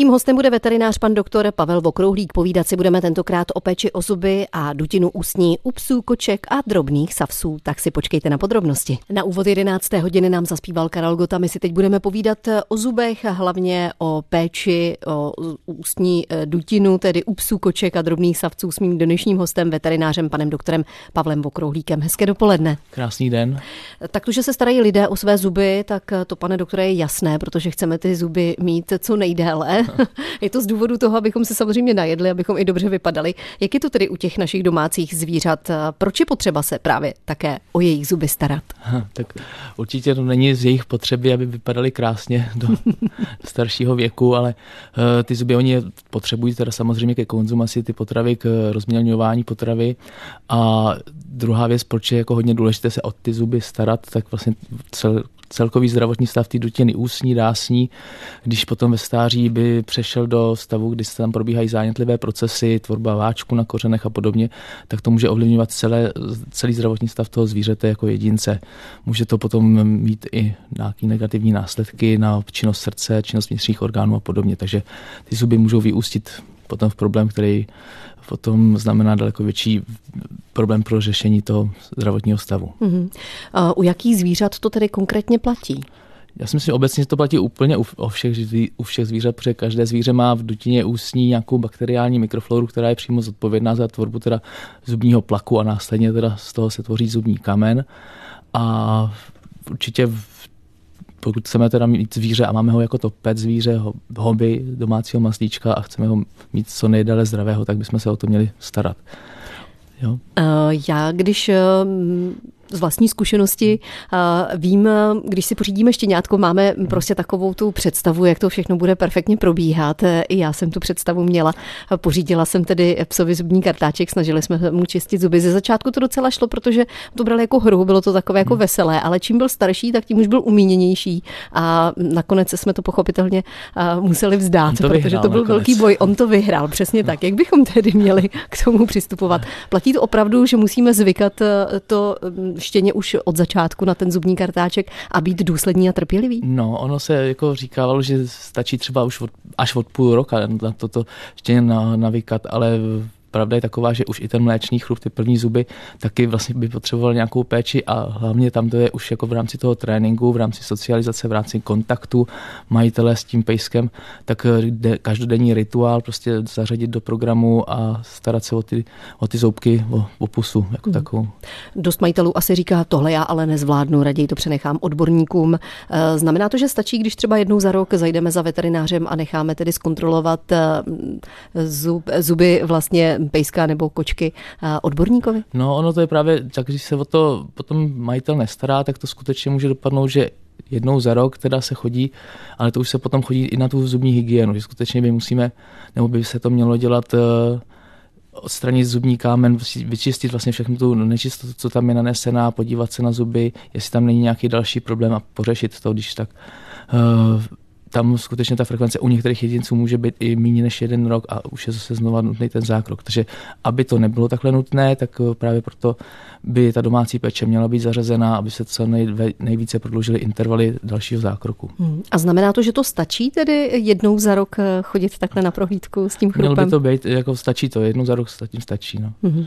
Tím hostem bude veterinář pan doktor Pavel Vokrouhlík. Povídat si budeme tentokrát o péči o zuby a dutinu ústní u psů, koček a drobných savců. Tak si počkejte na podrobnosti. Na úvod 11. hodiny nám zaspíval Karel Gota. My si teď budeme povídat o zubech, hlavně o péči, o ústní eh, dutinu, tedy u psů, koček a drobných savců s mým dnešním hostem, veterinářem panem doktorem Pavlem Vokrouhlíkem. Hezké dopoledne. Krásný den. Tak to, že se starají lidé o své zuby, tak to, pane doktore, je jasné, protože chceme ty zuby mít co nejdéle. je to z důvodu toho, abychom se samozřejmě najedli, abychom i dobře vypadali. Jak je to tedy u těch našich domácích zvířat? Proč je potřeba se právě také o jejich zuby starat? Ha, tak určitě to není z jejich potřeby, aby vypadali krásně do staršího věku, ale uh, ty zuby oni potřebují teda samozřejmě ke konzumaci ty potravy, k rozmělňování potravy. A druhá věc, proč je jako hodně důležité se o ty zuby starat, tak vlastně cel, celkový zdravotní stav té dutiny ústní, dásní, když potom ve stáří by přešel do stavu, kdy se tam probíhají zánětlivé procesy, tvorba váčku na kořenech a podobně, tak to může ovlivňovat celé, celý zdravotní stav toho zvířete jako jedince. Může to potom mít i nějaké negativní následky na činnost srdce, činnost vnitřních orgánů a podobně. Takže ty zuby můžou vyústit potom v problém, který potom znamená daleko větší problém pro řešení toho zdravotního stavu. Uh-huh. A u jakých zvířat to tedy konkrétně platí? Já si myslím, že obecně to platí úplně u, u, všech, u všech zvířat, protože každé zvíře má v dutině ústní nějakou bakteriální mikrofloru, která je přímo zodpovědná za tvorbu teda zubního plaku a následně teda z toho se tvoří zubní kamen. A určitě pokud chceme teda mít zvíře a máme ho jako to pet zvíře, hobby domácího maslíčka a chceme ho mít co nejdále zdravého, tak bychom se o to měli starat. Jo? Já, když z vlastní zkušenosti vím, když si pořídíme štěňátko, máme prostě takovou tu představu, jak to všechno bude perfektně probíhat. I já jsem tu představu měla. Pořídila jsem tedy psovi zubní kartáček, snažili jsme mu čistit zuby. Ze začátku to docela šlo, protože to brali jako hru, bylo to takové jako hmm. veselé, ale čím byl starší, tak tím už byl umíněnější a nakonec jsme to pochopitelně museli vzdát, to protože to byl nakonec. velký boj. On to vyhrál, přesně tak. Jak bychom tedy měli k tomu přistupovat? Platí to opravdu, že musíme zvykat to štěně už od začátku na ten zubní kartáček a být důslední a trpělivý? No, ono se jako říkávalo, že stačí třeba už od, až od půl roka na toto štěně navykat, ale pravda je taková, že už i ten mléčný chrup, ty první zuby, taky vlastně by potřeboval nějakou péči a hlavně tam to je už jako v rámci toho tréninku, v rámci socializace, v rámci kontaktu majitele s tím pejskem, tak eh, de, každodenní rituál prostě zařadit do programu a starat se o ty, o ty zoubky, o, o pusu jako hmm. takovou. Dost majitelů asi říká, tohle já ale nezvládnu, raději to přenechám odborníkům. Eh, znamená to, že stačí, když třeba jednou za rok zajdeme za veterinářem a necháme tedy zkontrolovat eh, zub, zuby vlastně pejska nebo kočky odborníkovi? No, ono to je právě tak, když se o to potom majitel nestará, tak to skutečně může dopadnout, že jednou za rok teda se chodí, ale to už se potom chodí i na tu zubní hygienu, že skutečně my musíme, nebo by se to mělo dělat eh, odstranit zubní kámen, vyčistit vlastně všechnu tu nečistotu, co tam je nanesená, podívat se na zuby, jestli tam není nějaký další problém a pořešit to, když tak. Tam skutečně ta frekvence u některých jedinců může být i méně než jeden rok a už je zase znova nutný ten zákrok. Takže aby to nebylo takhle nutné, tak eh, právě proto by ta domácí péče měla být zařazená, aby se co nejvíce prodloužily intervaly dalšího zákroku. Hmm. A znamená to, že to stačí tedy jednou za rok eh, chodit takhle na prohlídku s tím chrupem? Mělo by to být, jako stačí to, jednou za rok tím stačí. No. Hmm.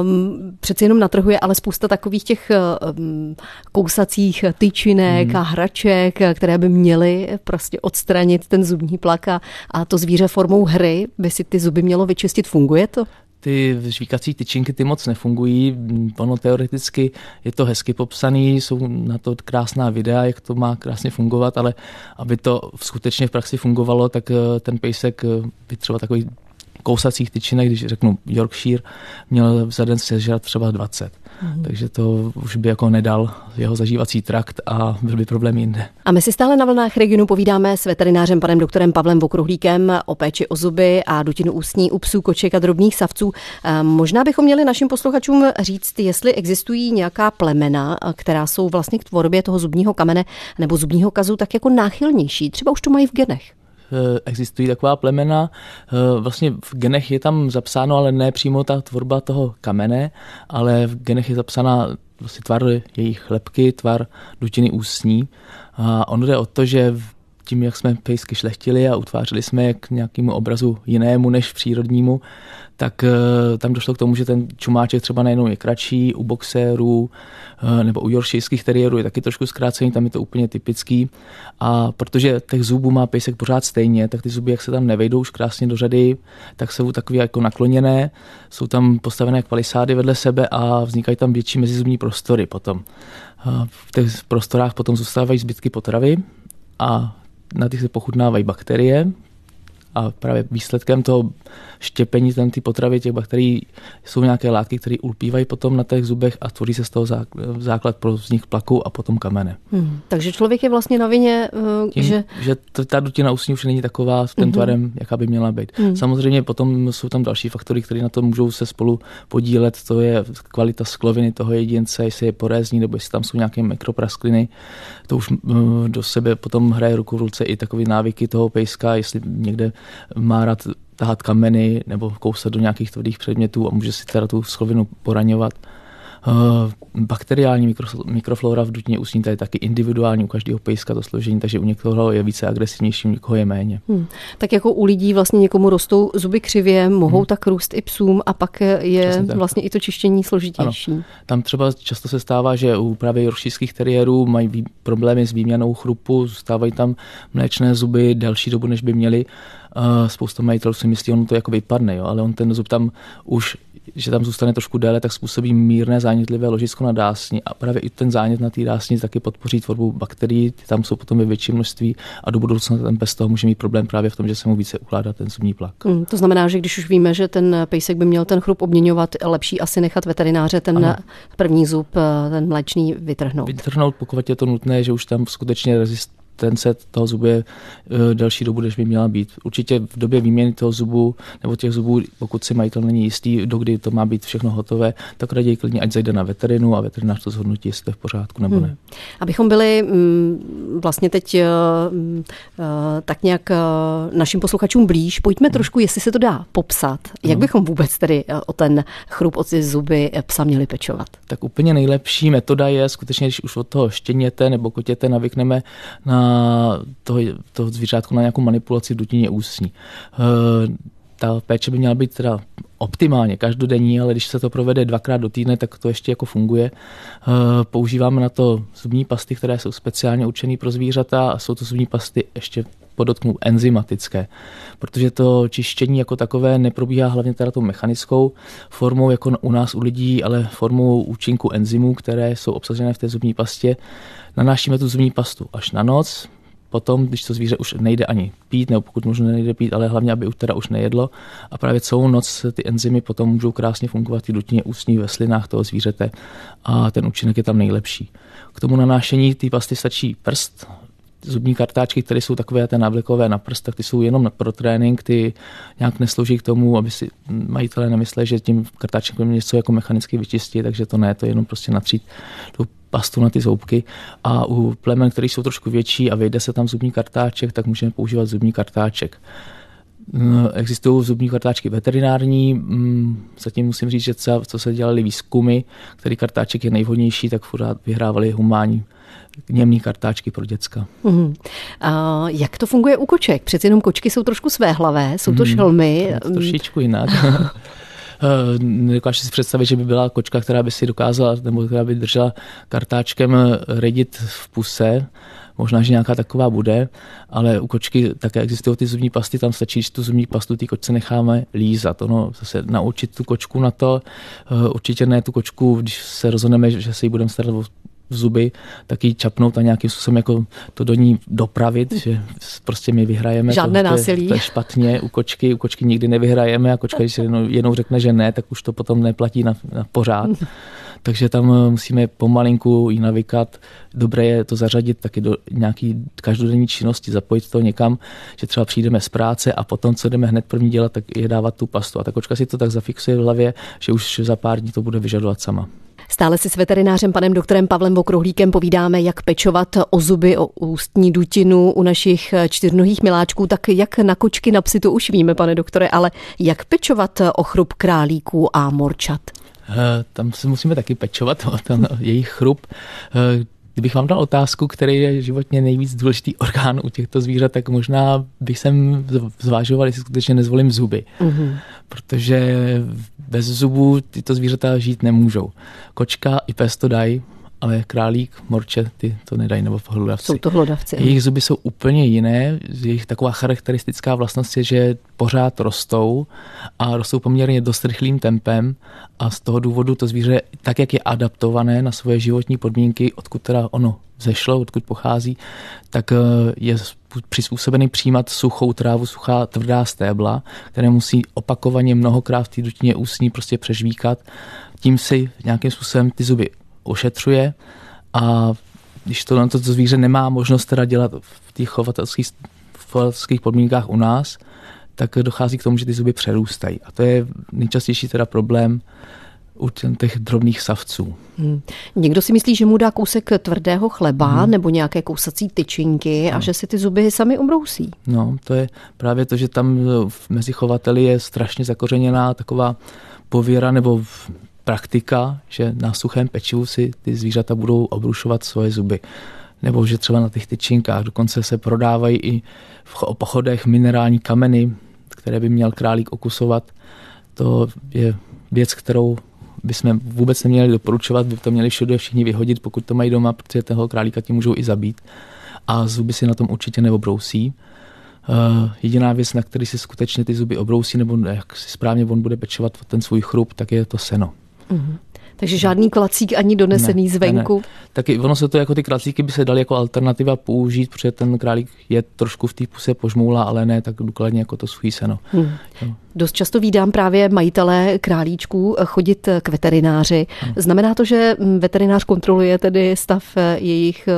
Um, přeci jenom na trhu je ale spousta takových těch um, kousacích tyčinek hmm. a hraček, které by měly prostě odstranit ten zubní plak a, a to zvíře formou hry by si ty zuby mělo vyčistit. Funguje to? ty žvíkací tyčinky ty moc nefungují. Ono teoreticky je to hezky popsaný, jsou na to krásná videa, jak to má krásně fungovat, ale aby to skutečně v praxi fungovalo, tak eh, ten pejsek eh, by třeba takový kousacích tyčinek, když řeknu Yorkshire, měl za den sežrat třeba 20. Mm. Takže to už by jako nedal jeho zažívací trakt a byl by problém jinde. A my si stále na vlnách regionu povídáme s veterinářem panem doktorem Pavlem Vokruhlíkem o péči o zuby a dutinu ústní u psů, koček a drobných savců. Možná bychom měli našim posluchačům říct, jestli existují nějaká plemena, která jsou vlastně k tvorbě toho zubního kamene nebo zubního kazu tak jako náchylnější. Třeba už to mají v genech. Existují taková plemena. Vlastně v genech je tam zapsáno, ale ne přímo ta tvorba toho kamene, ale v genech je zapsána vlastně tvar jejich lepky, tvar dutiny ústní. A ono jde o to, že tím, jak jsme pejsky šlechtili a utvářeli jsme je k nějakému obrazu jinému než přírodnímu, tak eh, tam došlo k tomu, že ten čumáček třeba najednou je kratší, u boxérů eh, nebo u joršijských teriérů je taky trošku zkrácený, tam je to úplně typický. A protože těch zubů má pejsek pořád stejně, tak ty zuby, jak se tam nevejdou už krásně do řady, tak jsou takové jako nakloněné, jsou tam postavené palisády vedle sebe a vznikají tam větší mezizubní prostory potom. V těch prostorách potom zůstávají zbytky potravy a na těch se pochutnávají bakterie, a právě výsledkem toho štěpení tam ty potravy těch bakterií jsou nějaké látky, které ulpívají potom na těch zubech a tvoří se z toho základ pro vznik plaku a potom kamene. Hmm. Takže člověk je vlastně na vině, uh, Tím, že... že ta dutina ústní už není taková s tím hmm. tvarem, jaká by měla být. Hmm. Samozřejmě potom jsou tam další faktory, které na to můžou se spolu podílet. To je kvalita skloviny toho jedince, jestli je porézní nebo jestli tam jsou nějaké mikropraskliny. To už uh, do sebe potom hraje ruku v ruce i takové návyky toho pejska, jestli někde má rád tahat kameny nebo kousat do nějakých tvrdých předmětů a může si teda tu sklovinu poraňovat. Uh, bakteriální mikroflora v dutině ústní, to je taky individuální u každého pejska to složení, takže u někoho je více agresivnější, u někoho je méně. Hmm. Tak jako u lidí vlastně někomu rostou zuby křivě, mohou hmm. tak růst i psům a pak je vlastně i to čištění složitější. Ano. Tam třeba často se stává, že u právě joršijských teriérů mají problémy s výměnou chrupu, zůstávají tam mléčné zuby delší dobu, než by měli. Uh, spousta majitelů si myslí, on to jako vypadne, jo, ale on ten zub tam už že tam zůstane trošku déle, tak způsobí mírné zánětlivé ložisko na dásni a právě i ten zánět na té dásni taky podpoří tvorbu bakterií, ty tam jsou potom ve větší množství a do budoucna ten bez toho může mít problém právě v tom, že se mu více ukládá ten zubní plak. Hmm, to znamená, že když už víme, že ten pejsek by měl ten chrup obměňovat, lepší asi nechat veterináře ten ano. první zub, ten mléčný vytrhnout. Vytrhnout, pokud je to nutné, že už tam skutečně rezist ten set toho zubu je uh, delší dobu, než by měla být. Určitě v době výměny toho zubu nebo těch zubů, pokud si majitel není jistý, dokdy to má být všechno hotové, tak raději klidně, ať zajde na veterinu a veterinář to zhodnotí, jestli to je v pořádku nebo hmm. ne. Abychom byli mm, vlastně teď m, uh, tak nějak našim posluchačům blíž, pojďme hmm. trošku, jestli se to dá popsat. Jak hmm. bychom vůbec tedy o ten chrup, o ty zuby psa měli pečovat? Tak úplně nejlepší metoda je skutečně, když už od toho štěněte nebo kotěte navykneme na toho, toho zvířátku na nějakou manipulaci v dutině ústní. Eh, ta péče by měla být teda optimálně každodenní, ale když se to provede dvakrát do týdne, tak to ještě jako funguje. Eh, používáme na to zubní pasty, které jsou speciálně určené pro zvířata a jsou to zubní pasty ještě podotknu enzymatické, protože to čištění jako takové neprobíhá hlavně teda tou mechanickou formou jako u nás u lidí, ale formou účinku enzymů, které jsou obsažené v té zubní pastě. Nanášíme tu zubní pastu až na noc, potom, když to zvíře už nejde ani pít, nebo pokud možná nejde pít, ale hlavně, aby už teda už nejedlo. A právě celou noc ty enzymy potom můžou krásně fungovat i dutině ústní ve slinách toho zvířete a ten účinek je tam nejlepší. K tomu nanášení té pasty stačí prst, zubní kartáčky, které jsou takové té návlekové na prst, tak ty jsou jenom pro trénink, ty nějak neslouží k tomu, aby si majitelé nemysleli, že tím kartáčkem něco jako mechanicky vyčistí, takže to ne, to je jenom prostě natřít tu pastu na ty zoubky a u plemen, které jsou trošku větší a vyjde se tam zubní kartáček, tak můžeme používat zubní kartáček. Existují zubní kartáčky veterinární, mm, zatím musím říct, že co se dělali výzkumy, který kartáček je nejvhodnější, tak vyhrávali humání němný kartáčky pro děcka. Mm. A jak to funguje u koček? Přeci jenom kočky jsou trošku svéhlavé, jsou to mm. šelmy. To trošičku jinak. Eh, nedokážu si představit, že by byla kočka, která by si dokázala, nebo která by držela kartáčkem redit v puse. Možná, že nějaká taková bude, ale u kočky také existují ty zubní pasty, tam stačí, že tu zubní pastu ty kočce necháme lízat. Ono zase naučit tu kočku na to, eh, určitě ne tu kočku, když se rozhodneme, že se jí budeme starat o zuby, tak ji čapnout a nějakým způsobem jako to do ní dopravit, že prostě my vyhrajeme. Žádné to, násilí. To je, to je špatně, u kočky, u kočky nikdy nevyhrajeme a kočka, když jenom, jenom řekne, že ne, tak už to potom neplatí na, na pořád. Takže tam eh, musíme pomalinku ji navykat. Dobré je to zařadit taky do nějaký každodenní činnosti, zapojit to někam, že třeba přijdeme z práce a potom, co jdeme hned první dělat, tak je dávat tu pastu. A ta kočka si to tak zafixuje v hlavě, že už za pár dní to bude vyžadovat sama. Stále si s veterinářem panem doktorem Pavlem Okrohlíkem povídáme, jak pečovat o zuby, o ústní dutinu u našich čtyřnohých miláčků, tak jak na kočky, na psy to už víme, pane doktore, ale jak pečovat o chrup králíků a morčat? Eh, tam se musíme taky pečovat o ten jejich chrup. Kdybych vám dal otázku, který je životně nejvíc důležitý orgán u těchto zvířat, tak možná bych sem zvážoval, jestli skutečně nezvolím zuby. Mm-hmm. Protože bez zubů tyto zvířata žít nemůžou. Kočka i pes to dají, ale králík, morče, ty to nedají, nebo hlodavci. Jsou to hlodavci. Jejich zuby jsou úplně jiné. Jejich taková charakteristická vlastnost je, že pořád rostou a rostou poměrně dost rychlým tempem a z toho důvodu to zvíře, tak jak je adaptované na svoje životní podmínky, odkud teda ono zešlo, odkud pochází, tak eh, je přizpůsobený přijímat suchou trávu, suchá tvrdá stébla, které musí opakovaně mnohokrát v té dutině ústní prostě přežvíkat. Tím si nějakým způsobem ty zuby ošetřuje a když to na to, to zvíře nemá možnost teda dělat v těch chovatelských, chovatelských podmínkách u nás, tak dochází k tomu, že ty zuby přerůstají. A to je nejčastější teda problém u těch drobných savců. Hmm. Někdo si myslí, že mu dá kousek tvrdého chleba hmm. nebo nějaké kousací tyčinky a že si ty zuby sami ubrousí. No, to je právě to, že tam mezi chovateli je strašně zakořeněná taková pověra nebo praktika, že na suchém pečivu si ty zvířata budou obrušovat svoje zuby. Nebo že třeba na těch tyčinkách dokonce se prodávají i v pochodech minerální kameny, které by měl králík okusovat. To je věc, kterou bychom vůbec neměli doporučovat, by to měli všude všichni vyhodit, pokud to mají doma, protože toho králíka ti můžou i zabít. A zuby si na tom určitě neobrousí. Uh, jediná věc, na který si skutečně ty zuby obrousí, nebo jak si správně on bude pečovat ten svůj chrup, tak je to seno. Mm-hmm. Takže žádný klacík ani donesený ne, zvenku. Ne, ne. Taky ono se to jako ty klacíky by se daly jako alternativa použít, protože ten králík je trošku v té puse požmoula, ale ne tak důkladně jako to suchý seno. Hmm. Dost často vídám právě majitelé králíčků chodit k veterináři. Znamená to, že veterinář kontroluje tedy stav eh, jejich eh,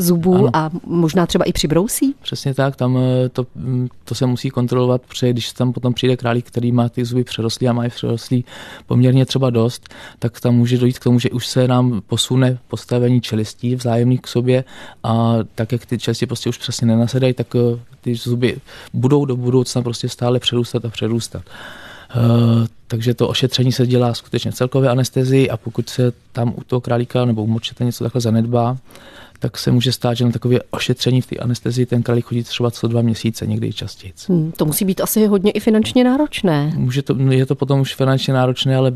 zubů ano. a možná třeba i přibrousí? Přesně tak, tam eh, to, mm, to se musí kontrolovat, protože když tam potom přijde králík, který má ty zuby přerostlý a má je přerostlý poměrně třeba dost, tak tam může dojít k tomu, že už se nám posune postavení čelistí vzájemný k sobě a tak, jak ty čelisti prostě už přesně nenasedají, tak ty zuby budou do budoucna prostě stále přerůstat a přerůstat. Uh, takže to ošetření se dělá skutečně v celkové anestezii a pokud se tam u toho králíka nebo u močete něco takhle zanedbá, tak se může stát, že na takové ošetření v té anestezii ten králík chodí třeba co dva měsíce, někdy i častěji. Hmm, to musí být asi hodně i finančně náročné. Může to, je to potom už finančně náročné, ale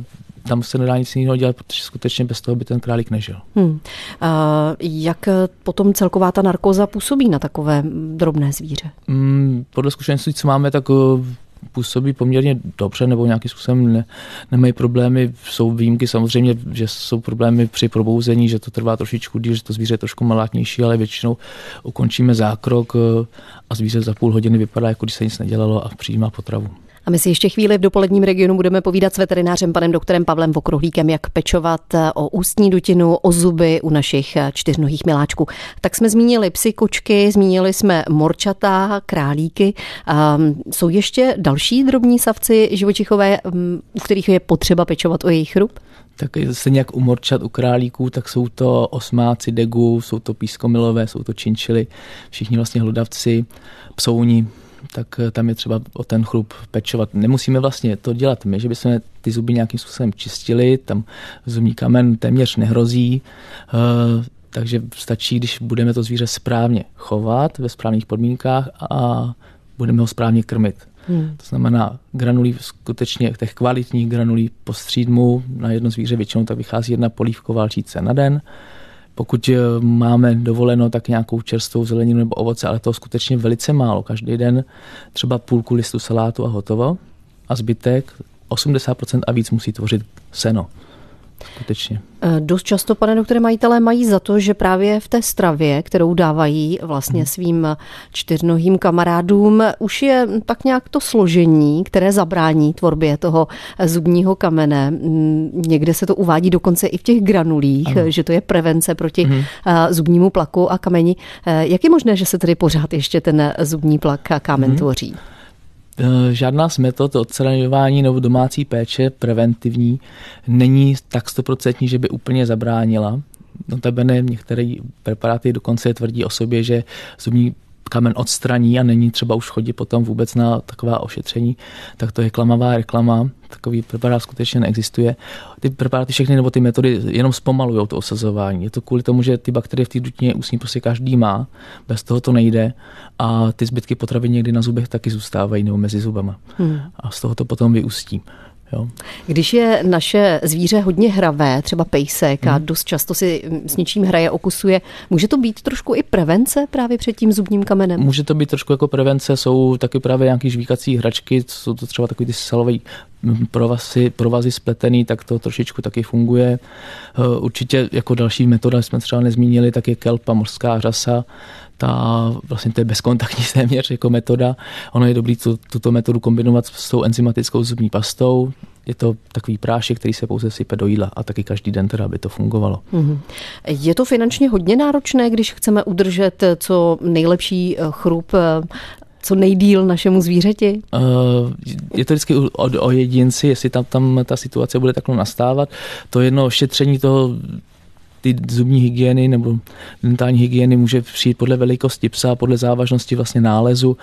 tam se nedá nic jiného dělat, protože skutečně bez toho by ten králík nežil. Hmm. A jak potom celková ta narkoza působí na takové drobné zvíře? Hmm, podle zkušeností, co máme, tak eh, působí poměrně dobře nebo nějakým způsobem ne, nemají problémy. Jsou výjimky samozřejmě, že jsou problémy při probouzení, že to trvá trošičku díl, že to zvíře je trošku malátnější, ale většinou ukončíme zákrok eh, a zvíře za půl hodiny vypadá, jako když se nic nedělalo a přijímá potravu. A my si ještě chvíli v dopoledním regionu budeme povídat s veterinářem panem doktorem Pavlem Vokruhlíkem, jak pečovat o ústní dutinu, o zuby u našich čtyřnohých miláčků. Tak jsme zmínili psy, kočky, zmínili jsme morčata, králíky. Um, jsou ještě další drobní savci živočichové, um, u kterých je potřeba pečovat o jejich chrup? Tak stejně jak u morčat, u králíků, tak jsou to osmáci, degu, jsou to pískomilové, jsou to činčily, všichni vlastně hlodavci, psouni, tak eh, tam je třeba o ten chrup pečovat. Nemusíme vlastně to dělat my, že bychom ty zuby nějakým způsobem čistili, tam zubní kamen téměř nehrozí, eh, takže stačí, když budeme to zvíře správně chovat ve správných podmínkách a budeme ho správně krmit. Hmm. To znamená granulí, skutečně těch kvalitních granulí po střídmu na jedno zvíře většinou tak vychází jedna polívková lžíce na den. Pokud eh, máme dovoleno, tak nějakou čerstvou zeleninu nebo ovoce, ale to skutečně velice málo. Každý den třeba půlku listu salátu a hotovo. A zbytek, 80% a víc musí tvořit seno. Skutečně. Eh, dost často, pane doktore, majitelé mají za to, že právě v té stravě, kterou dávají vlastně hmm. svým čtyřnohým kamarádům, už je tak nějak to složení, které zabrání tvorbě toho zubního kamene. Mm, někde se to uvádí dokonce i v těch granulích, ano. že to je prevence proti hmm. zubnímu plaku a kameni. Eh, jak je možné, že se tedy pořád ještě ten zubní plak a kámen hmm. tvoří? Žádná z metod odstraňování nebo domácí péče preventivní není tak stoprocentní, že by úplně zabránila. Notabene některé preparáty dokonce tvrdí o sobě, že zubní kamen odstraní a není třeba už chodit potom vůbec na taková ošetření, tak to je klamavá reklama. Takový preparát skutečně neexistuje. Ty preparáty všechny nebo ty metody jenom zpomalují to osazování. Je to kvůli tomu, že ty bakterie v té dutině ústní prostě každý má, bez toho to nejde a ty zbytky potravy někdy na zubech taky zůstávají nebo mezi zubama. Hmm. A z toho to potom vyústí. Jo. Když je naše zvíře hodně hravé, třeba pejsek hmm. a dost často si s něčím hraje, okusuje, může to být trošku i prevence právě před tím zubním kamenem? Může to být trošku jako prevence, jsou taky právě nějaké žvíkací hračky, jsou to třeba takový ty salové provazy, provazy spletený, tak to trošičku taky funguje. Eh, určitě jako další metoda, jsme třeba nezmínili, tak je kelpa, mořská řasa, ta vlastně to je bezkontaktní téměř jako metoda. Ono je dobré tu, tuto metodu kombinovat s tou enzymatickou zubní pastou. Je to takový prášek, který se pouze sype do jídla a taky každý den teda, aby to fungovalo. Mm-hmm. Je to finančně hodně náročné, když chceme udržet co nejlepší eh, chrup eh, co nejdíl našemu zvířeti? Je to vždycky o, o jedinci, jestli tam, tam ta situace bude takhle nastávat. To jedno šetření toho ty zubní hygieny nebo dentální hygieny může přijít podle velikosti psa, podle závažnosti vlastně nálezu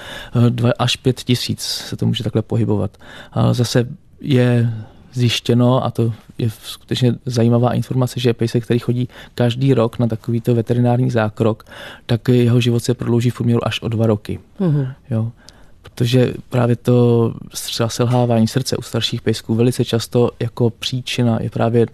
2 eh, až 5 tisíc se to může takhle pohybovat. A zase je zjištěno, a to je skutečně zajímavá informace, že pejsek, který chodí každý rok na takovýto veterinární zákrok, tak jeho život se prodlouží v průměru až o dva roky. Mm-hmm. Jo protože právě to třeba selhávání srdce u starších pejsků velice často jako příčina je právě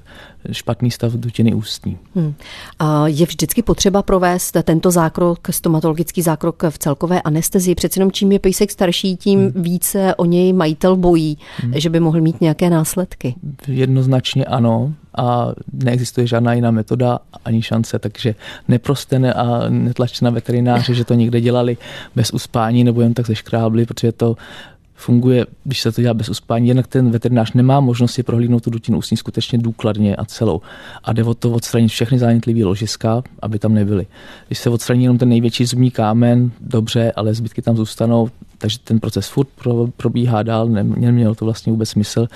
špatný stav dutiny ústní. Hmm. A je vždycky potřeba provést tento zákrok, stomatologický zákrok v celkové anestezii. Přeci jenom čím je pejsek starší, tím hmm. více o něj majitel bojí, hmm. že by mohl mít nějaké následky. Jednoznačně ano a neexistuje žádná jiná metoda ani šance, takže neproste a netlačte na veterináře, že to někde dělali bez uspání nebo jen tak zeškrábli, protože to funguje, když se to dělá bez uspání, jednak ten veterinář nemá možnost si prohlídnout tu dutinu ústní skutečně důkladně a celou. A jde o to odstranit všechny zánětlivé ložiska, aby tam nebyly. Když se odstraní jenom ten největší zubní kámen, dobře, ale zbytky tam zůstanou, takže ten proces furt probíhá dál, neměl to vlastně vůbec smysl.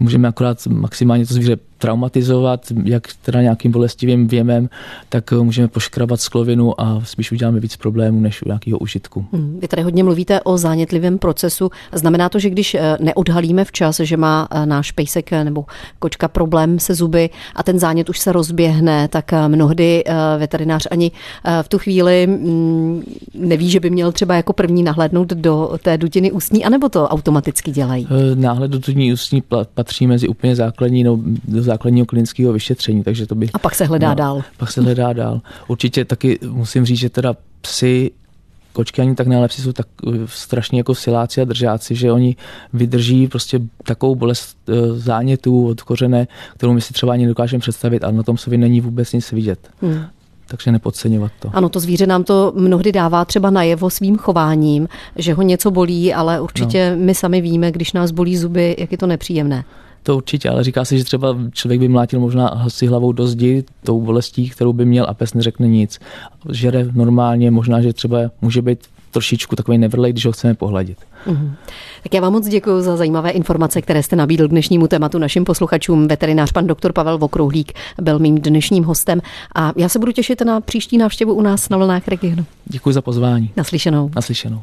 Můžeme akorát maximálně to zvíře traumatizovat, jak teda nějakým bolestivým věmem, tak můžeme poškrabat sklovinu a spíš uděláme víc problémů než u nějakého užitku. Hmm, vy tady hodně mluvíte o zánětlivém procesu. Znamená to, že když eh, neodhalíme včas, že má eh, náš pejsek eh, nebo kočka problém se zuby a ten zánět už se rozběhne, tak mnohdy veterinář ani v tu chvíli mm, neví, že by měl třeba jako první nahlédnout do té dutiny ústní, anebo to automaticky dělají? Náhled do dutiny ústní patří mezi úplně základní no, do základního klinického vyšetření, takže to by... A pak se hledá no, dál. Pak se hledá dál. Určitě taky musím říct, že teda psy kočky ani tak nejlepší jsou tak uh, strašně jako siláci a držáci, že oni vydrží prostě takovou bolest uh, zánětů od kořene, kterou my si třeba ani nedokážeme představit a na tom se není vůbec nic vidět. Hmm takže nepodceňovat to. Ano, to zvíře nám to mnohdy dává třeba najevo svým chováním, že ho něco bolí, ale určitě no. my sami víme, když nás bolí zuby, jak je to nepříjemné. To určitě, ale říká se, že třeba člověk by mlátil možná si hlavou do zdi tou bolestí, kterou by měl a pes neřekne nic. Žere normálně, možná, že třeba může být trošičku takový nevrlej, když ho chceme pohladit. Mm-hmm. Tak já vám moc děkuji za zajímavé informace, které jste nabídl k dnešnímu tématu našim posluchačům. Veterinář pan doktor Pavel Vokrouhlík byl mým dnešním hostem a já se budu těšit na příští návštěvu u nás na vlnách regionu. Děkuji za pozvání. Naslyšenou. Naslyšenou.